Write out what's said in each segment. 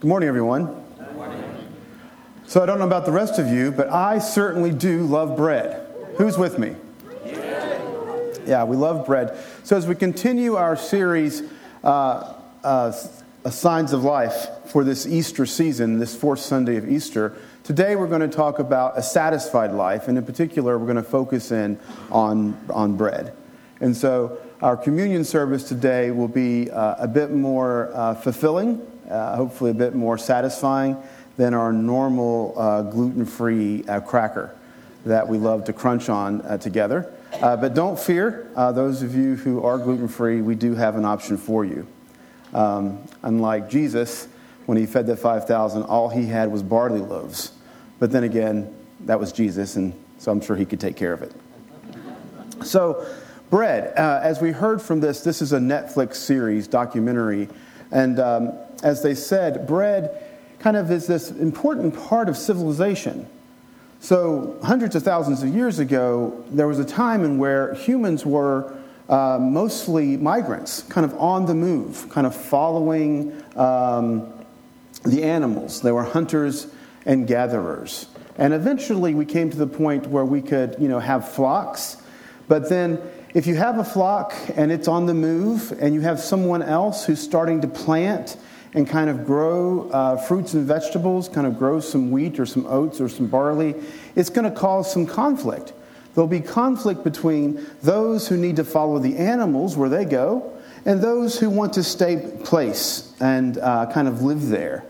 Good morning, everyone. Good morning. So, I don't know about the rest of you, but I certainly do love bread. Who's with me? Yeah, we love bread. So, as we continue our series, uh, uh, Signs of Life, for this Easter season, this fourth Sunday of Easter, today we're going to talk about a satisfied life, and in particular, we're going to focus in on, on bread. And so, our communion service today will be uh, a bit more uh, fulfilling uh, hopefully a bit more satisfying than our normal uh, gluten free uh, cracker that we love to crunch on uh, together. Uh, but don't fear, uh, those of you who are gluten free, we do have an option for you. Um, unlike Jesus, when he fed the 5,000, all he had was barley loaves. But then again, that was Jesus, and so I'm sure he could take care of it. So, bread, as we heard from this, this is a Netflix series, documentary, and um, as they said, bread kind of is this important part of civilization. So, hundreds of thousands of years ago, there was a time in where humans were uh, mostly migrants, kind of on the move, kind of following um, the animals. They were hunters and gatherers. And eventually, we came to the point where we could, you know, have flocks. But then, if you have a flock and it's on the move, and you have someone else who's starting to plant and kind of grow uh, fruits and vegetables, kind of grow some wheat or some oats or some barley, it's going to cause some conflict. There'll be conflict between those who need to follow the animals where they go and those who want to stay place and uh, kind of live there.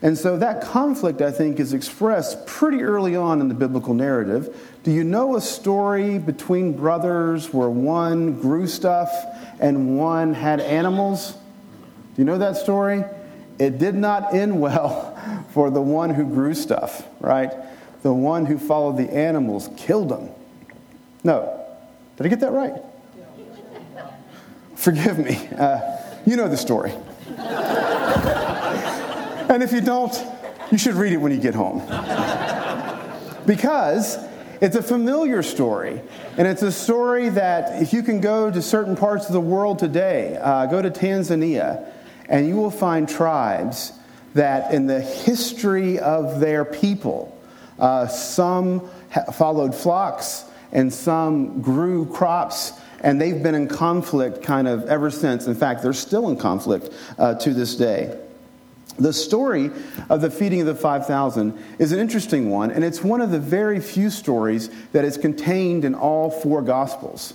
And so that conflict, I think, is expressed pretty early on in the biblical narrative. Do you know a story between brothers where one grew stuff and one had animals? Do you know that story? It did not end well for the one who grew stuff, right? The one who followed the animals killed them. No. Did I get that right? Forgive me. Uh, you know the story. and if you don't, you should read it when you get home. because it's a familiar story. And it's a story that if you can go to certain parts of the world today, uh, go to Tanzania, and you will find tribes that, in the history of their people, uh, some ha- followed flocks and some grew crops, and they've been in conflict kind of ever since. In fact, they're still in conflict uh, to this day. The story of the feeding of the 5,000 is an interesting one, and it's one of the very few stories that is contained in all four Gospels.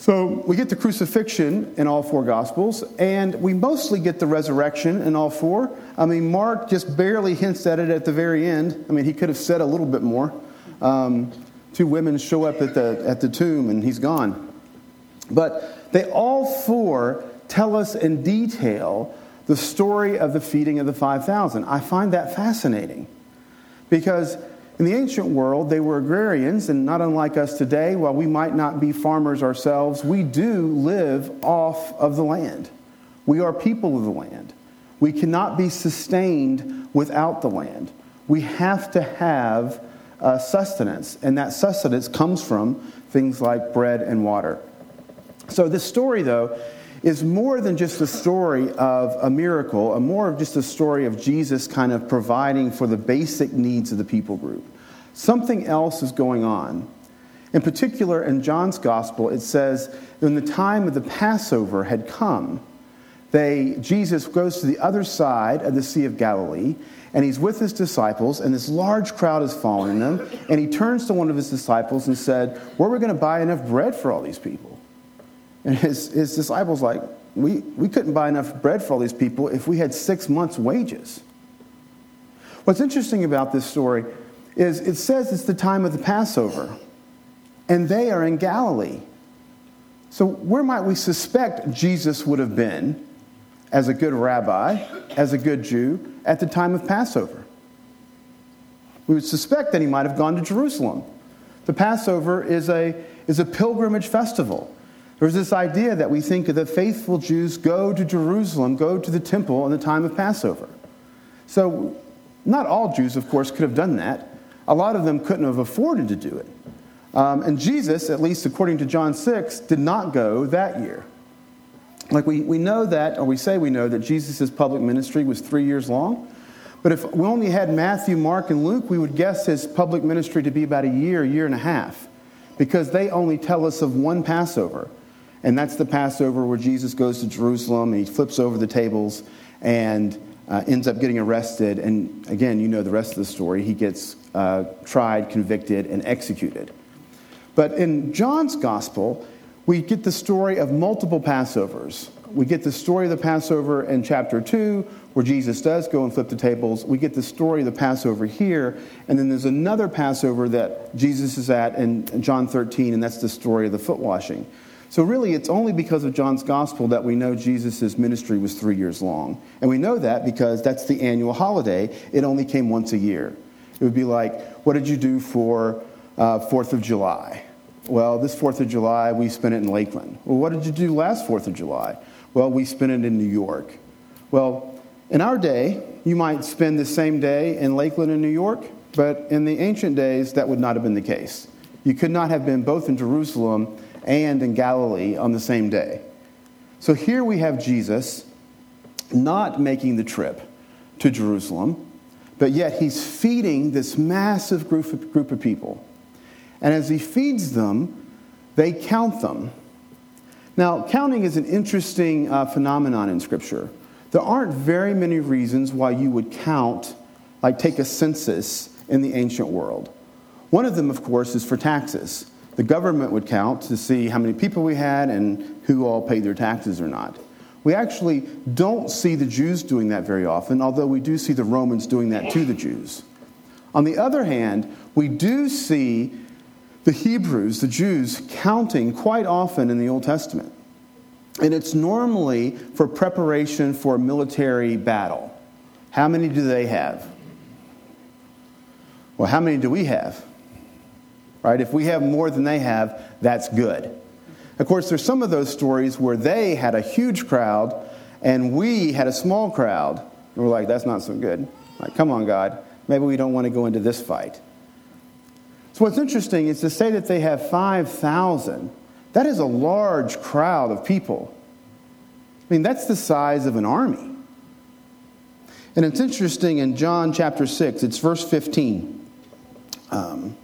So we get the crucifixion in all four Gospels, and we mostly get the resurrection in all four. I mean, Mark just barely hints at it at the very end. I mean, he could have said a little bit more. Um, two women show up at the, at the tomb, and he's gone. But they all four tell us in detail the story of the feeding of the 5,000. I find that fascinating because in the ancient world, they were agrarians, and not unlike us today, while we might not be farmers ourselves, we do live off of the land. We are people of the land. We cannot be sustained without the land. We have to have uh, sustenance, and that sustenance comes from things like bread and water. So, this story, though, is more than just a story of a miracle, a more of just a story of Jesus kind of providing for the basic needs of the people group. Something else is going on. In particular, in John's gospel, it says, when the time of the Passover had come, they, Jesus goes to the other side of the Sea of Galilee, and he's with his disciples, and this large crowd is following them. And he turns to one of his disciples and said, Where are we going to buy enough bread for all these people? And his, his disciples like, we, we couldn't buy enough bread for all these people if we had six months' wages. What's interesting about this story is it says it's the time of the Passover, and they are in Galilee. So, where might we suspect Jesus would have been as a good rabbi, as a good Jew, at the time of Passover? We would suspect that he might have gone to Jerusalem. The Passover is a, is a pilgrimage festival. There's this idea that we think the faithful Jews go to Jerusalem, go to the temple in the time of Passover. So, not all Jews, of course, could have done that. A lot of them couldn't have afforded to do it. Um, and Jesus, at least according to John 6, did not go that year. Like we, we know that, or we say we know that Jesus' public ministry was three years long. But if we only had Matthew, Mark, and Luke, we would guess his public ministry to be about a year, year and a half, because they only tell us of one Passover. And that's the Passover where Jesus goes to Jerusalem and he flips over the tables and uh, ends up getting arrested. And again, you know the rest of the story. He gets uh, tried, convicted, and executed. But in John's gospel, we get the story of multiple Passovers. We get the story of the Passover in chapter 2, where Jesus does go and flip the tables. We get the story of the Passover here, and then there's another Passover that Jesus is at in John 13, and that's the story of the foot washing. So, really, it's only because of John's gospel that we know Jesus' ministry was three years long. And we know that because that's the annual holiday. It only came once a year. It would be like, what did you do for uh, 4th of July? Well, this 4th of July, we spent it in Lakeland. Well, what did you do last 4th of July? Well, we spent it in New York. Well, in our day, you might spend the same day in Lakeland and New York, but in the ancient days, that would not have been the case. You could not have been both in Jerusalem and in Galilee on the same day. So here we have Jesus not making the trip to Jerusalem, but yet he's feeding this massive group of, group of people. And as he feeds them, they count them. Now, counting is an interesting uh, phenomenon in Scripture. There aren't very many reasons why you would count, like take a census in the ancient world. One of them, of course, is for taxes the government would count to see how many people we had and who all paid their taxes or not. We actually don't see the Jews doing that very often, although we do see the Romans doing that to the Jews. On the other hand, we do see the Hebrews, the Jews, counting quite often in the Old Testament. And it's normally for preparation for a military battle. How many do they have? Well, how many do we have? Right? If we have more than they have, that's good. Of course, there's some of those stories where they had a huge crowd and we had a small crowd. And we're like, that's not so good. Like, come on, God. Maybe we don't want to go into this fight. So, what's interesting is to say that they have 5,000. That is a large crowd of people. I mean, that's the size of an army. And it's interesting in John chapter 6, it's verse 15. Um,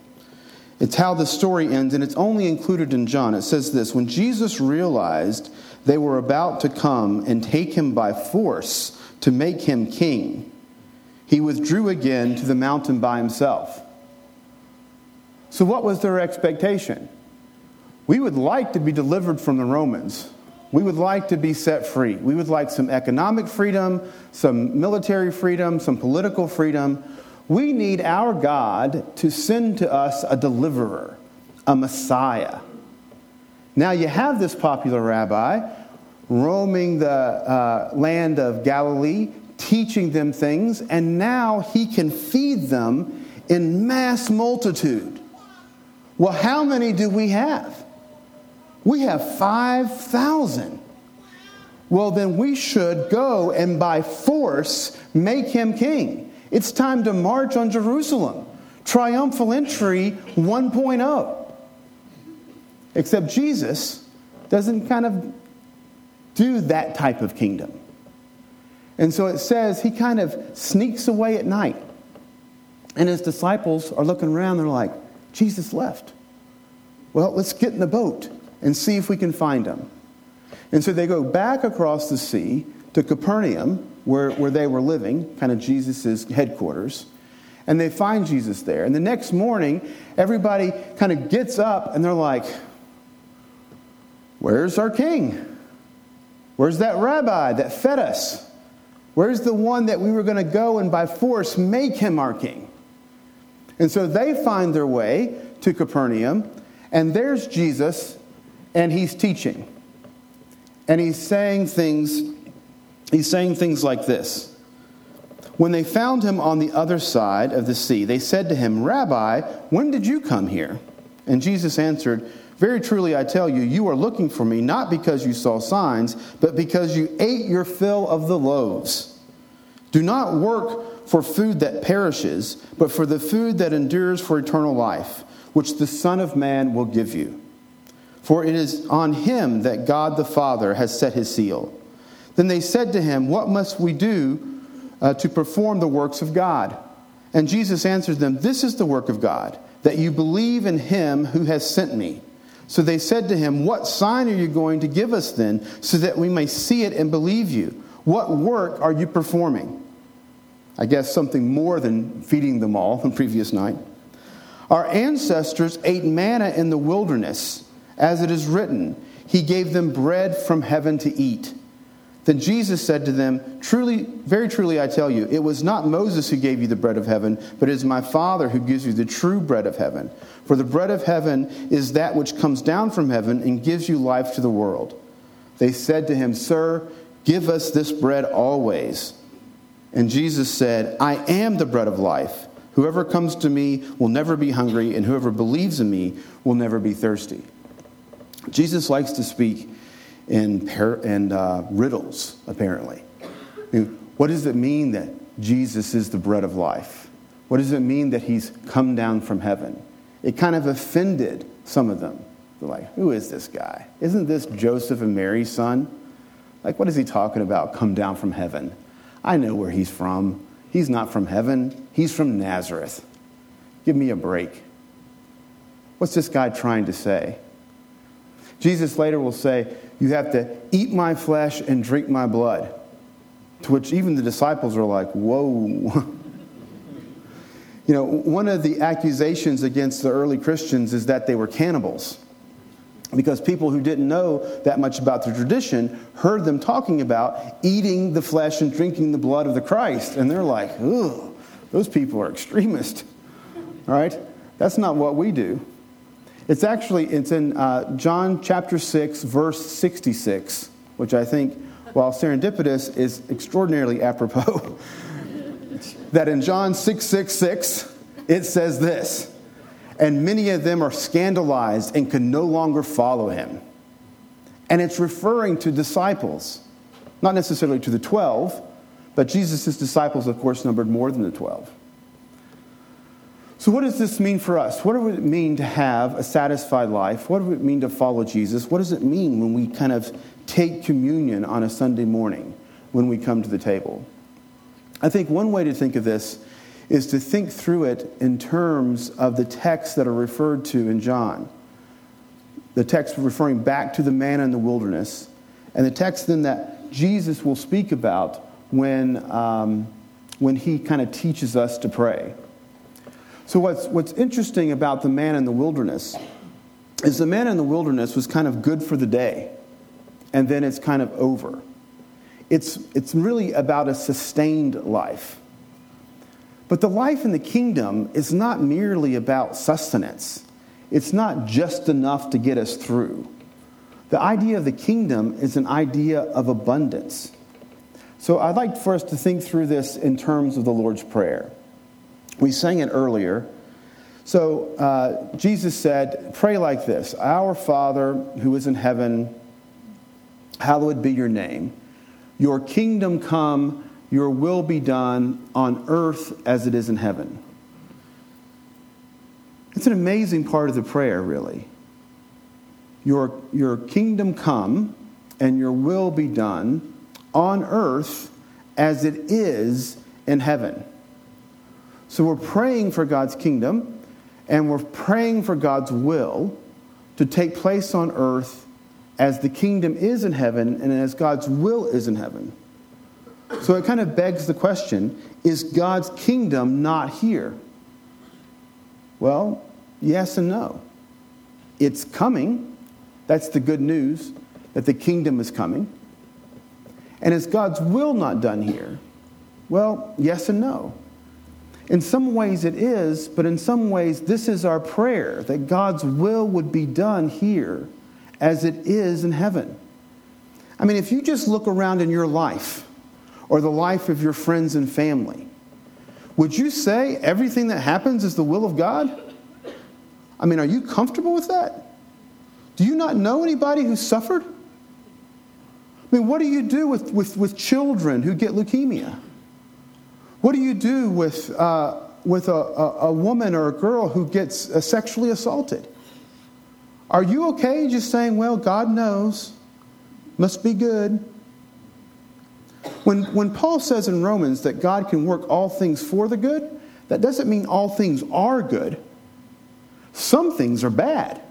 it's how the story ends, and it's only included in John. It says this When Jesus realized they were about to come and take him by force to make him king, he withdrew again to the mountain by himself. So, what was their expectation? We would like to be delivered from the Romans. We would like to be set free. We would like some economic freedom, some military freedom, some political freedom. We need our God to send to us a deliverer, a Messiah. Now, you have this popular rabbi roaming the uh, land of Galilee, teaching them things, and now he can feed them in mass multitude. Well, how many do we have? We have 5,000. Well, then we should go and by force make him king. It's time to march on Jerusalem. Triumphal entry 1.0. Except Jesus doesn't kind of do that type of kingdom. And so it says he kind of sneaks away at night. And his disciples are looking around, they're like, Jesus left. Well, let's get in the boat and see if we can find him. And so they go back across the sea to Capernaum, where, where they were living, kind of Jesus' headquarters. And they find Jesus there. And the next morning, everybody kind of gets up and they're like, Where's our king? Where's that rabbi that fed us? Where's the one that we were going to go and by force make him our king? And so they find their way to Capernaum, and there's Jesus, and he's teaching. And he's saying things he's saying things like this. When they found him on the other side of the sea, they said to him, Rabbi, when did you come here? And Jesus answered, Very truly I tell you, you are looking for me not because you saw signs, but because you ate your fill of the loaves. Do not work for food that perishes, but for the food that endures for eternal life, which the Son of Man will give you. For it is on him that God the Father has set his seal. Then they said to him, What must we do? uh, to perform the works of God. And Jesus answered them, This is the work of God, that you believe in him who has sent me. So they said to him, What sign are you going to give us then, so that we may see it and believe you? What work are you performing? I guess something more than feeding them all the previous night. Our ancestors ate manna in the wilderness, as it is written, He gave them bread from heaven to eat. Then Jesus said to them, Truly, very truly, I tell you, it was not Moses who gave you the bread of heaven, but it is my Father who gives you the true bread of heaven. For the bread of heaven is that which comes down from heaven and gives you life to the world. They said to him, Sir, give us this bread always. And Jesus said, I am the bread of life. Whoever comes to me will never be hungry, and whoever believes in me will never be thirsty. Jesus likes to speak in, par- uh, riddles, apparently. I mean, what does it mean that Jesus is the bread of life? What does it mean that he's come down from heaven? It kind of offended some of them. They're like, who is this guy? Isn't this Joseph and Mary's son? Like, what is he talking about, come down from heaven? I know where he's from. He's not from heaven, he's from Nazareth. Give me a break. What's this guy trying to say? Jesus later will say, You have to eat my flesh and drink my blood. To which even the disciples are like, Whoa. you know, one of the accusations against the early Christians is that they were cannibals. Because people who didn't know that much about the tradition heard them talking about eating the flesh and drinking the blood of the Christ. And they're like, ugh, those people are extremists. All right? That's not what we do. It's actually it's in uh, John chapter 6, verse 66, which I think, while serendipitous, is extraordinarily apropos. that in John 6, 6, 6, it says this, and many of them are scandalized and can no longer follow him. And it's referring to disciples, not necessarily to the 12, but Jesus' disciples, of course, numbered more than the 12. So, what does this mean for us? What does it mean to have a satisfied life? What does it mean to follow Jesus? What does it mean when we kind of take communion on a Sunday morning when we come to the table? I think one way to think of this is to think through it in terms of the texts that are referred to in John. The text referring back to the manna in the wilderness, and the text then that Jesus will speak about when, um, when he kind of teaches us to pray. So, what's, what's interesting about the manna in the wilderness is the manna in the wilderness was kind of good for the day, and then it's kind of over. It's, it's really about a sustained life. But the life in the kingdom is not merely about sustenance, it's not just enough to get us through. The idea of the kingdom is an idea of abundance. So I'd like for us to think through this in terms of the Lord's Prayer. We sang it earlier. So uh, Jesus said, Pray like this Our Father who is in heaven, hallowed be your name. Your kingdom come, your will be done on earth as it is in heaven. It's an amazing part of the prayer, really. Your, your kingdom come and your will be done on earth as it is in heaven. So we're praying for God's kingdom and we're praying for God's will to take place on earth as the kingdom is in heaven and as God's will is in heaven. So it kind of begs the question is God's kingdom not here? Well, yes and no. It's coming. That's the good news that the kingdom is coming. And is God's will not done here? Well, yes and no. In some ways it is, but in some ways this is our prayer that God's will would be done here as it is in heaven. I mean, if you just look around in your life or the life of your friends and family, would you say everything that happens is the will of God? I mean, are you comfortable with that? Do you not know anybody who's suffered? I mean, what do you do with, with, with children who get leukemia? What do you do with, uh, with a, a, a, woman or a girl who gets uh, sexually assaulted? Are you okay just saying, well, God knows, must be good? When, when Paul says in Romans that God can work all things for the good, that doesn't mean all things are good. Some things are bad.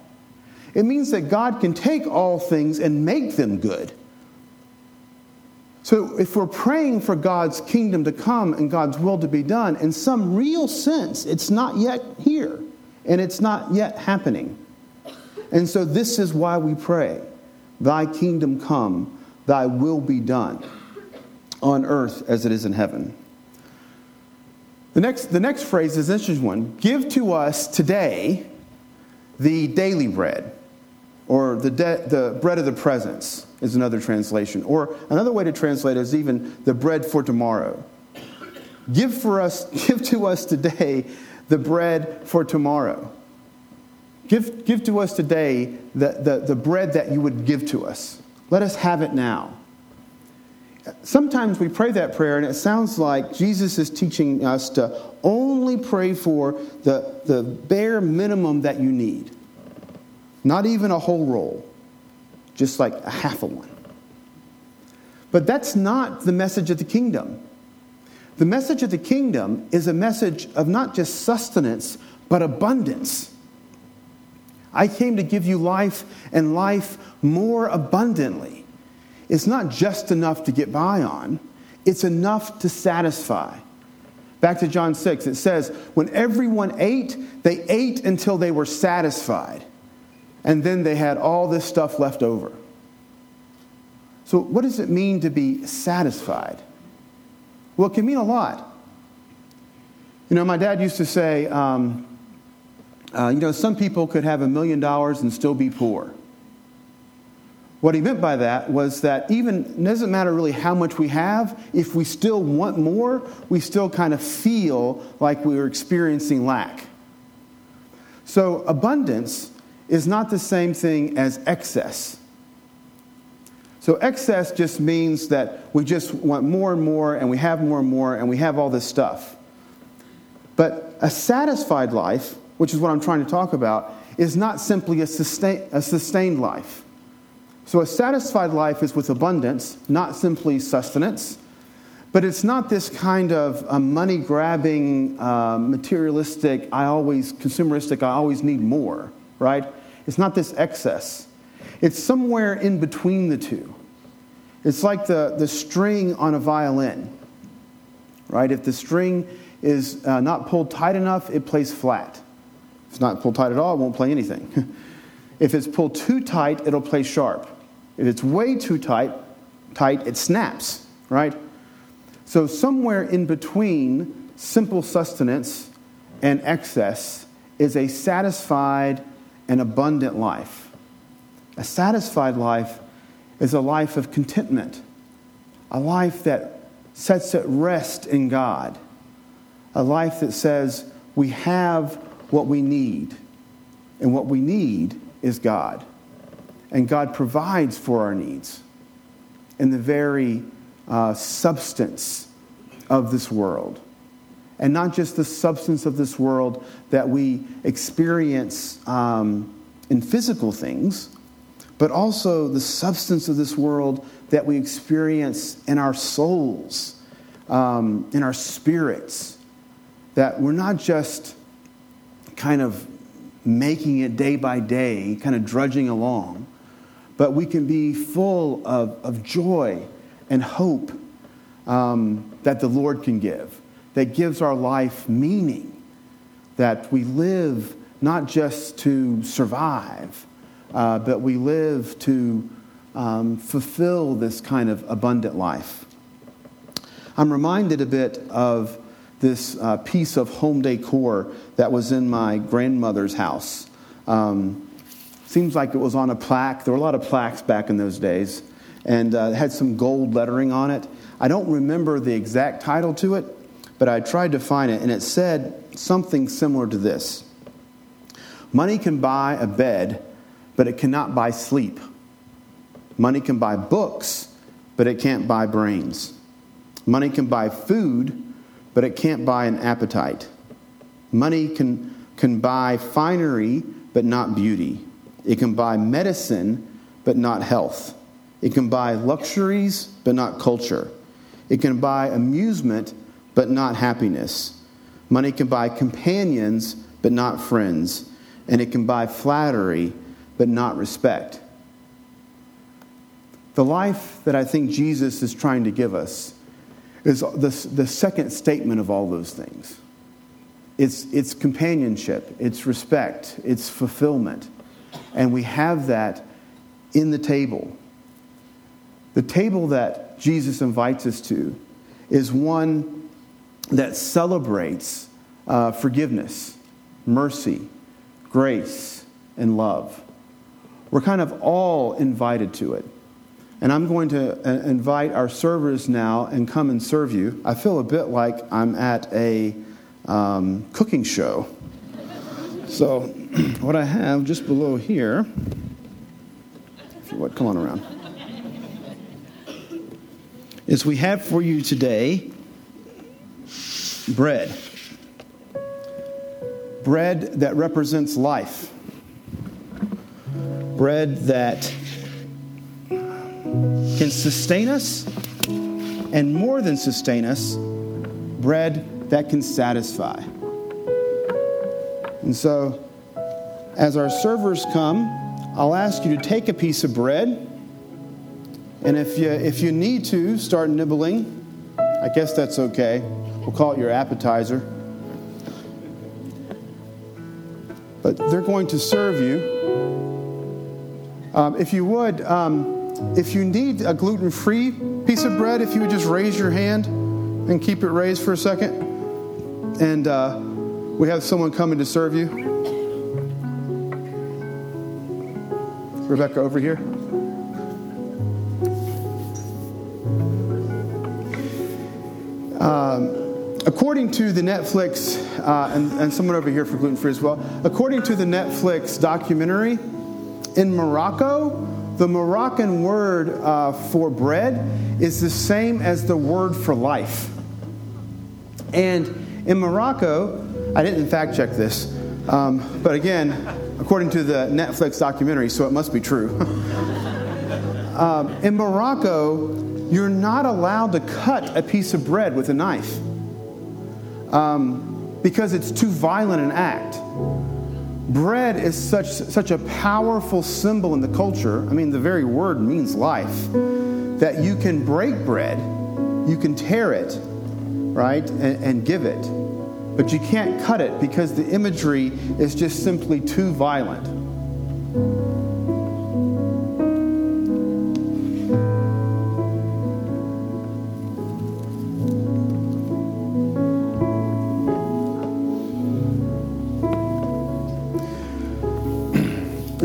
It means that God can take all things and make them good. So, if we're praying for God's kingdom to come and God's will to be done, in some real sense, it's not yet here and it's not yet happening. And so, this is why we pray Thy kingdom come, Thy will be done on earth as it is in heaven. The next, the next phrase is an interesting one Give to us today the daily bread or the, de- the bread of the presence is another translation. Or another way to translate it is even the bread for tomorrow. Give for us, give to us today the bread for tomorrow. Give, give to us today the, the, the bread that you would give to us. Let us have it now. Sometimes we pray that prayer and it sounds like Jesus is teaching us to only pray for the, the bare minimum that you need. Not even a whole roll, just like a half a one. But that's not the message of the kingdom. The message of the kingdom is a message of not just sustenance, but abundance. I came to give you life and life more abundantly. It's not just enough to get by on, it's enough to satisfy. Back to John 6, it says, When everyone ate, they ate until they were satisfied and then they had all this stuff left over. So, what does it mean to be satisfied? Well, it can mean a lot. You know, my dad used to say, um, uh, you know, some people could have a million dollars and still be poor. What he meant by that was that even doesn't matter really how much we have, if we still want more, we still kind of feel like we're experiencing lack. So, abundance is not the same thing as excess. So, excess just means that we just want more and more, and we have more and more, and we have all this stuff. But a satisfied life, which is what I'm trying to talk about, is not simply a, sustain, a sustained life. So, a satisfied life is with abundance, not simply sustenance. But it's not this kind of uh, money grabbing, uh, materialistic, I always, consumeristic, I always need more right? It's not this excess. It's somewhere in between the two. It's like the, the string on a violin, right? If the string is uh, not pulled tight enough, it plays flat. If it's not pulled tight at all, it won't play anything. if it's pulled too tight, it'll play sharp. If it's way too tight, tight, it snaps, right? So somewhere in between simple sustenance and excess is a satisfied an abundant life. A satisfied life is a life of contentment, a life that sets at rest in God, a life that says we have what we need, and what we need is God. And God provides for our needs in the very uh, substance of this world and not just the substance of this world that we experience um, in physical things, but also the substance of this world that we experience in our souls, um, in our spirits. That we're not just kind of making it day by day, kind of drudging along, but we can be full of, of joy and hope um, that the Lord can give that gives our life meaning, that we live not just to survive, uh, but we live to um, fulfill this kind of abundant life. I'm reminded a bit of this uh, piece of home decor that was in my grandmother's house. Um, seems like it was on a plaque. There were a lot of plaques back in those days, and uh, it had some gold lettering on it. I don't remember the exact title to it, but I tried to find it, and it said something similar to this Money can buy a bed, but it cannot buy sleep. Money can buy books, but it can't buy brains. Money can buy food, but it can't buy an appetite. Money can, can buy finery, but not beauty. It can buy medicine, but not health. It can buy luxuries, but not culture. It can buy amusement, but not happiness. Money can buy companions, but not friends. And it can buy flattery, but not respect. The life that I think Jesus is trying to give us is the, the second statement of all those things. It's, it's companionship, it's respect, it's fulfillment. And we have that in the table. The table that Jesus invites us to is one that celebrates uh, forgiveness, mercy, grace, and love. We're kind of all invited to it. And I'm going to uh, invite our servers now and come and serve you. I feel a bit like I'm at a um, cooking show. So, what I have just below here, would, come on around, is we have for you today bread. Bread that represents life. Bread that can sustain us, and more than sustain us, bread that can satisfy. And so, as our servers come, I'll ask you to take a piece of bread. And if you, if you need to start nibbling, I guess that's okay. We'll call it your appetizer. But they're going to serve you. Um, if you would, um, if you need a gluten free piece of bread, if you would just raise your hand and keep it raised for a second. And uh, we have someone coming to serve you. Rebecca, over here. Um, according to the Netflix, uh, and, and someone over here for gluten free as well, according to the Netflix documentary, in Morocco, the Moroccan word uh, for bread is the same as the word for life. And in Morocco, I didn't fact check this, um, but again, according to the Netflix documentary, so it must be true. um, in Morocco, you're not allowed to cut a piece of bread with a knife um, because it's too violent an act bread is such, such a powerful symbol in the culture. I mean, the very word means life. That you can break bread, you can tear it, right, and, and give it. But you can't cut it because the imagery is just simply too violent.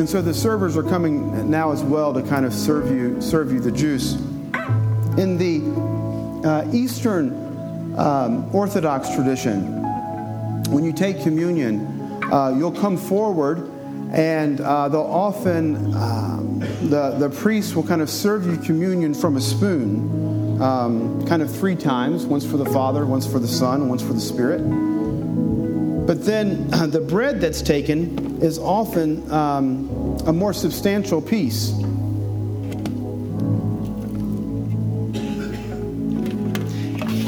And so the servers are coming now as well to kind of serve you serve you the juice. In the uh, Eastern um, Orthodox tradition, when you take communion, uh, you'll come forward and uh, they'll often, um, the, the priest will kind of serve you communion from a spoon, um, kind of three times once for the Father, once for the Son, once for the Spirit. But then the bread that's taken is often um, a more substantial piece.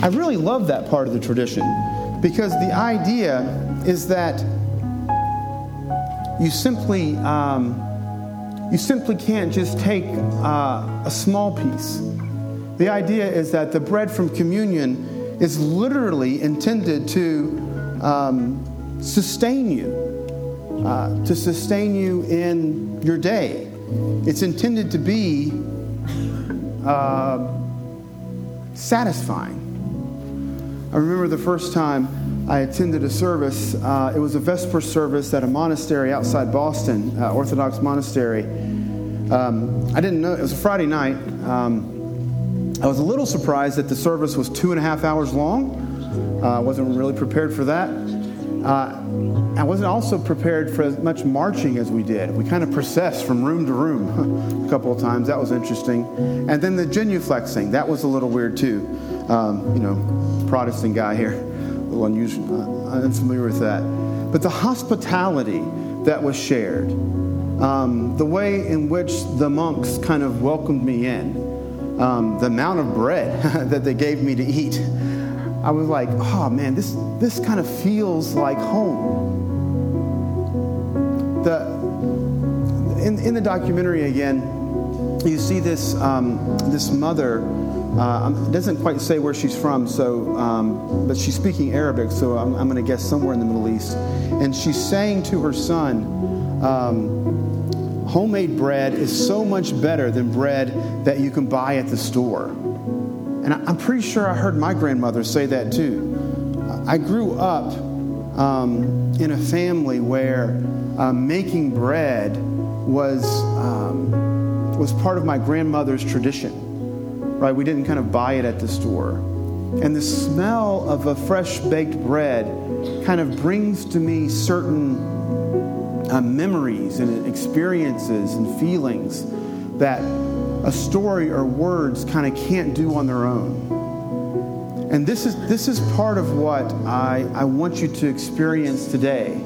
I really love that part of the tradition because the idea is that you simply um, you simply can't just take uh, a small piece. The idea is that the bread from communion is literally intended to um, sustain you uh, to sustain you in your day. It's intended to be uh, satisfying. I remember the first time I attended a service. Uh, it was a Vesper service at a monastery outside Boston, uh, Orthodox monastery. Um, I didn't know, it was a Friday night. Um, I was a little surprised that the service was two and a half hours long. Uh, I wasn't really prepared for that. Uh, I wasn't also prepared for as much marching as we did. We kind of processed from room to room a couple of times. That was interesting. And then the genuflexing, that was a little weird too. Um, you know, Protestant guy here, a little unusual, uh, unfamiliar with that. But the hospitality that was shared, um, the way in which the monks kind of welcomed me in, um, the amount of bread that they gave me to eat, I was like, oh man, this, this kind of feels like home. The, in, in the documentary again, you see this, um, this mother. Uh, um, doesn't quite say where she's from, so um, but she's speaking Arabic, so I'm, I'm going to guess somewhere in the Middle East. And she's saying to her son, um, "Homemade bread is so much better than bread that you can buy at the store." And I'm pretty sure I heard my grandmother say that too. I grew up um, in a family where uh, making bread was, um, was part of my grandmother's tradition. Right? We didn't kind of buy it at the store. And the smell of a fresh baked bread kind of brings to me certain uh, memories and experiences and feelings that a story or words kind of can't do on their own. And this is, this is part of what I, I want you to experience today.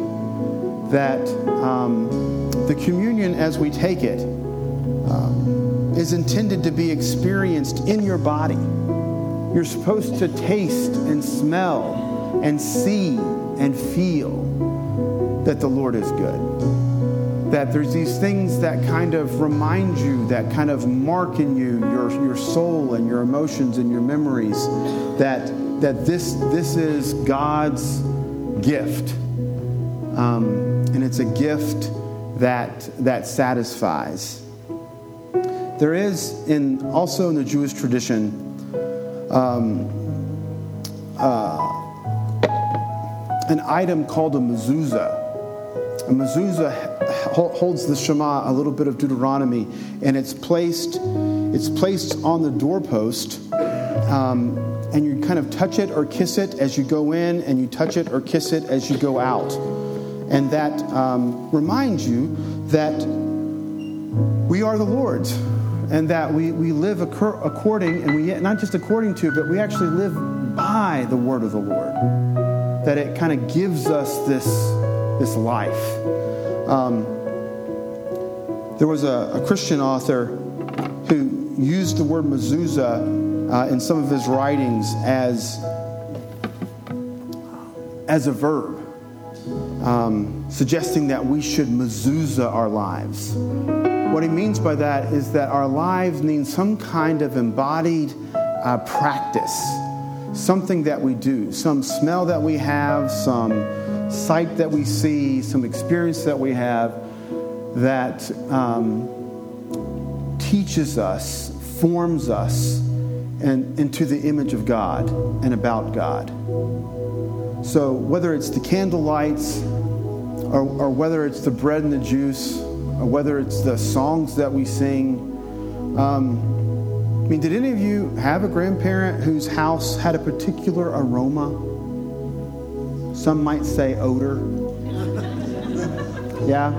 That um, the communion as we take it um, is intended to be experienced in your body. You're supposed to taste and smell and see and feel that the Lord is good that there's these things that kind of remind you, that kind of mark in you your, your soul and your emotions and your memories, that, that this, this is God's gift. Um, and it's a gift that, that satisfies. There is in also in the Jewish tradition um, uh, an item called a mezuzah. A mezuzah holds the Shema, a little bit of Deuteronomy, and it's placed, it's placed on the doorpost. Um, and you kind of touch it or kiss it as you go in, and you touch it or kiss it as you go out. And that um, reminds you that we are the Lord's, and that we, we live according, and we not just according to, but we actually live by the word of the Lord. That it kind of gives us this, this life. Um, there was a, a Christian author who used the word mezuzah uh, in some of his writings as, as a verb, um, suggesting that we should mezuzah our lives. What he means by that is that our lives need some kind of embodied uh, practice, something that we do, some smell that we have, some sight that we see, some experience that we have that um, teaches us, forms us and, into the image of God and about God. So, whether it's the candle lights, or, or whether it's the bread and the juice, or whether it's the songs that we sing, um, I mean, did any of you have a grandparent whose house had a particular aroma? Some might say odor. Yeah?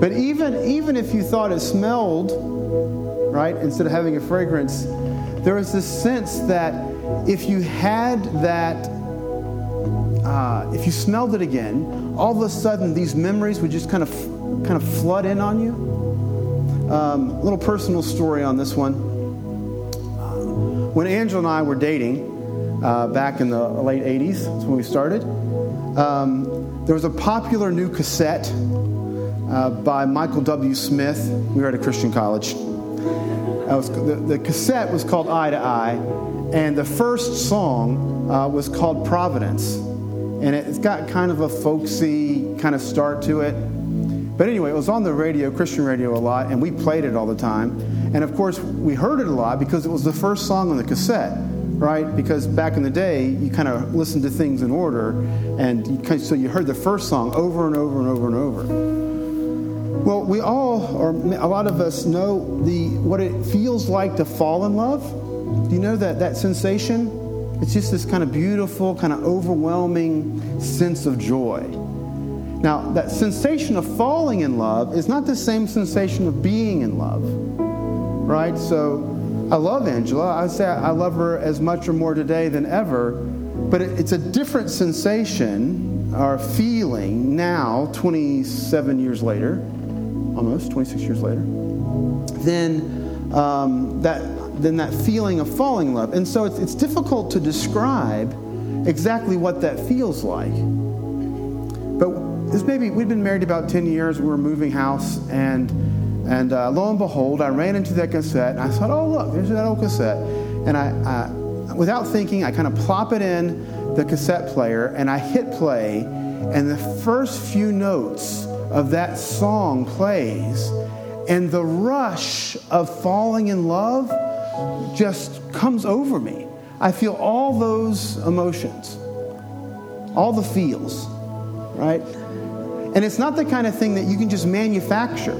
But even, even if you thought it smelled, right, instead of having a fragrance, there was this sense that if you had that, uh, if you smelled it again, all of a sudden these memories would just kind of, kind of flood in on you. Um, little personal story on this one. When Angela and I were dating uh, back in the late 80s, that's when we started, um, there was a popular new cassette uh, by Michael W. Smith. We were at a Christian college. Was, the, the, cassette was called Eye to Eye, and the first song uh, was called Providence. And it, it's got kind of a folksy kind of start to it. But anyway, it was on the radio, Christian radio, a lot, and we played it all the time. And of course, we heard it a lot because it was the first song on the cassette, right? Because back in the day, you kind of listened to things in order, and you kind of, so you heard the first song over and over and over and over. Well, we all, or a lot of us, know the what it feels like to fall in love. Do you know that that sensation? It's just this kind of beautiful, kind of overwhelming sense of joy. Now, that sensation of falling in love is not the same sensation of being in love, right? So, I love Angela. I say I love her as much or more today than ever, but it's a different sensation or feeling now, 27 years later almost 26 years later, then um, that than that feeling of falling in love. And so it's, it's difficult to describe exactly what that feels like. But this baby, we'd been married about 10 years. We were moving house, and, and uh, lo and behold, I ran into that cassette, and I thought, oh, look, there's that old cassette. And I, I without thinking, I kind of plop it in the cassette player, and I hit play, and the first few notes of that song plays, and the rush of falling in love just comes over me. I feel all those emotions, all the feels, right? And it's not the kind of thing that you can just manufacture.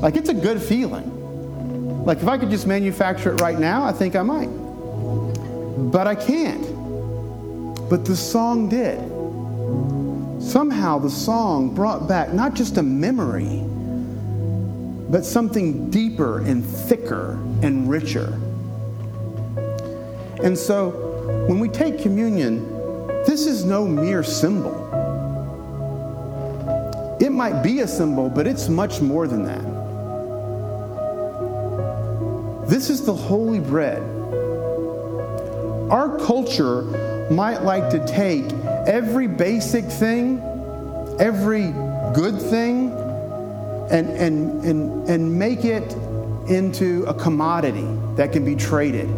Like, it's a good feeling. Like, if I could just manufacture it right now, I think I might. But I can't. But the song did. Somehow the song brought back not just a memory, but something deeper and thicker and richer. And so when we take communion, this is no mere symbol. It might be a symbol, but it's much more than that. This is the holy bread. Our culture might like to take every basic thing, every good thing, and, and, and, and make it into a commodity that can be traded.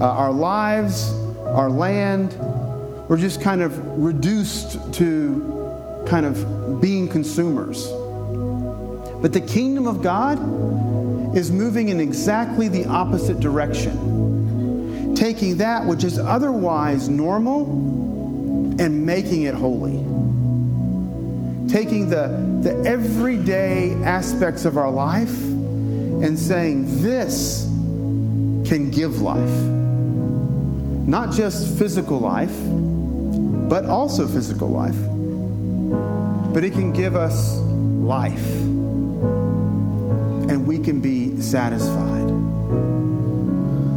Uh, our lives, our land, we're just kind of reduced to kind of being consumers. But the kingdom of God is moving in exactly the opposite direction, taking that which is otherwise normal and making it holy. Taking the, the everyday aspects of our life and saying, This can give life. Not just physical life, but also physical life. But it can give us life. And we can be satisfied.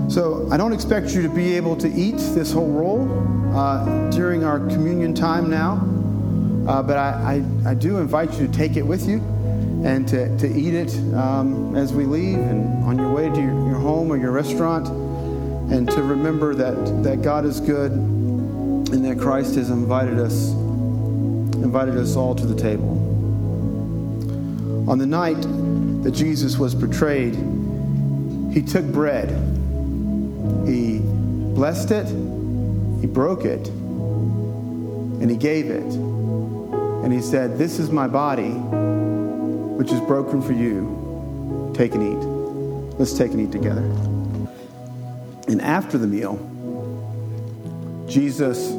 So I don't expect you to be able to eat this whole roll uh, during our communion time now. Uh, but I, I, I, do invite you to take it with you and to, to eat it um, as we leave and on your way to your, your home or your restaurant and to remember that, that God is good and that Christ has invited us invited us all to the table. On the night that Jesus was betrayed, he took bread. He blessed it, he broke it, and he gave it. And he said, This is my body, which is broken for you. Take and eat. Let's take and eat together. And after the meal, Jesus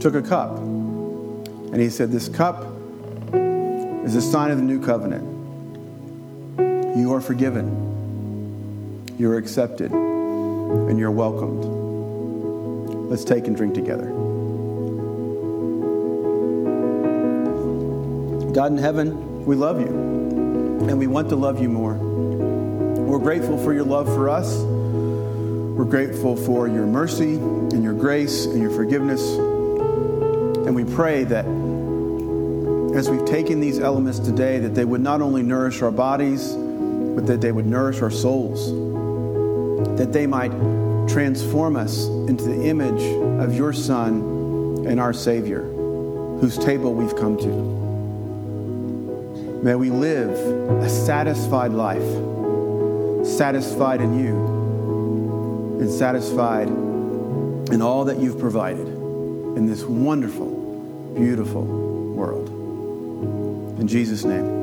took a cup and he said, This cup is a sign of the new covenant. You are forgiven, you're accepted, and you're welcomed. Let's take and drink together. God in heaven, we love you, and we want to love you more. We're grateful for your love for us. We're grateful for your mercy and your grace and your forgiveness. And we pray that as we've taken these elements today, that they would not only nourish our bodies, but that they would nourish our souls. That they might transform us into the image of your Son and our Savior, whose table we've come to. May we live a satisfied life, satisfied in you and satisfied in all that you've provided in this wonderful, beautiful world. In Jesus' name.